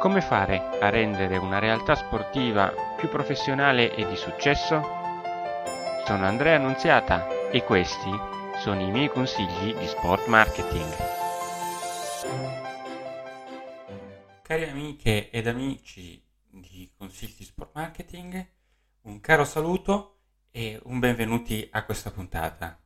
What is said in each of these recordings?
Come fare a rendere una realtà sportiva più professionale e di successo? Sono Andrea Annunziata e questi sono i miei consigli di sport marketing. Cari amiche ed amici di Consigli di Sport Marketing, un caro saluto e un benvenuti a questa puntata.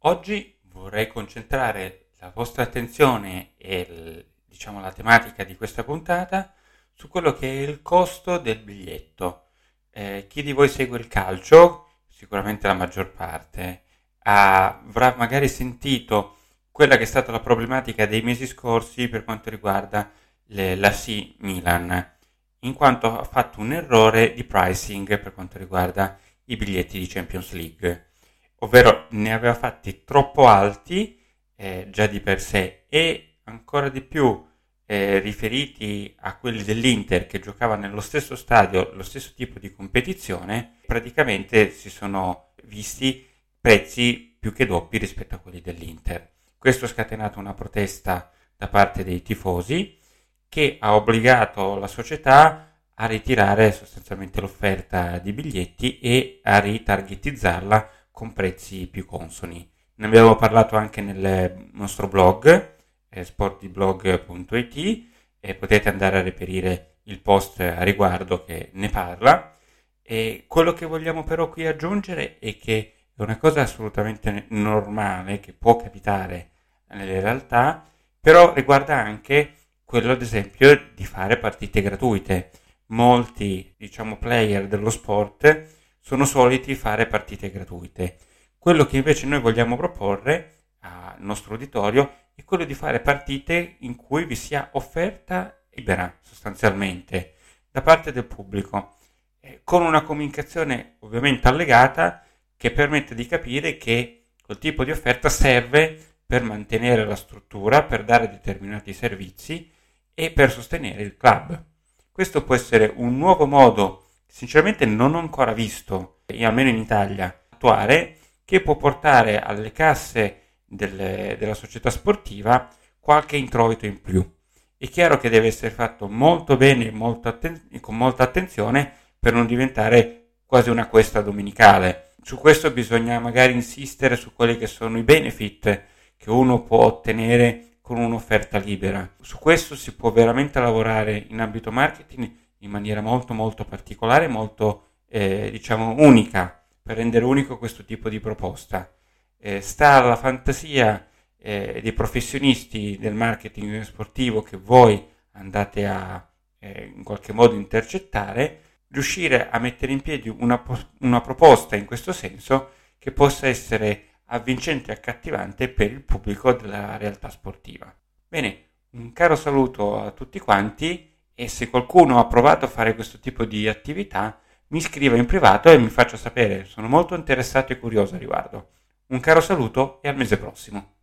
Oggi vorrei concentrare la vostra attenzione e diciamo la tematica di questa puntata su quello che è il costo del biglietto. Eh, chi di voi segue il calcio, sicuramente la maggior parte, avrà magari sentito quella che è stata la problematica dei mesi scorsi per quanto riguarda le, la C Milan, in quanto ha fatto un errore di pricing per quanto riguarda i biglietti di Champions League, ovvero ne aveva fatti troppo alti eh, già di per sé e ancora di più eh, riferiti a quelli dell'Inter che giocava nello stesso stadio, lo stesso tipo di competizione, praticamente si sono visti prezzi più che doppi rispetto a quelli dell'Inter. Questo ha scatenato una protesta da parte dei tifosi che ha obbligato la società a ritirare sostanzialmente l'offerta di biglietti e a ritargetizzarla con prezzi più consoni. Ne abbiamo parlato anche nel nostro blog, eh, sportiblog.it, e potete andare a reperire il post a riguardo che ne parla. E quello che vogliamo però qui aggiungere è che è una cosa assolutamente normale che può capitare nelle realtà, però riguarda anche quello ad esempio di fare partite gratuite molti diciamo, player dello sport sono soliti fare partite gratuite. Quello che invece noi vogliamo proporre al nostro uditorio è quello di fare partite in cui vi sia offerta libera sostanzialmente da parte del pubblico, eh, con una comunicazione ovviamente allegata che permette di capire che quel tipo di offerta serve per mantenere la struttura, per dare determinati servizi e per sostenere il club. Questo può essere un nuovo modo, sinceramente non ho ancora visto, almeno in Italia, attuare, che può portare alle casse delle, della società sportiva qualche introito in più. È chiaro che deve essere fatto molto bene molto atten- con molta attenzione per non diventare quasi una questa domenicale. Su questo bisogna magari insistere su quelli che sono i benefit che uno può ottenere con un'offerta libera. Su questo si può veramente lavorare in ambito marketing in maniera molto molto particolare, molto eh, diciamo unica, per rendere unico questo tipo di proposta. Eh, sta alla fantasia eh, dei professionisti del marketing sportivo che voi andate a eh, in qualche modo intercettare, riuscire a mettere in piedi una, una proposta in questo senso che possa essere avvincente e accattivante per il pubblico della realtà sportiva. Bene, un caro saluto a tutti quanti e se qualcuno ha provato a fare questo tipo di attività mi scriva in privato e mi faccia sapere, sono molto interessato e curioso a riguardo. Un caro saluto e al mese prossimo.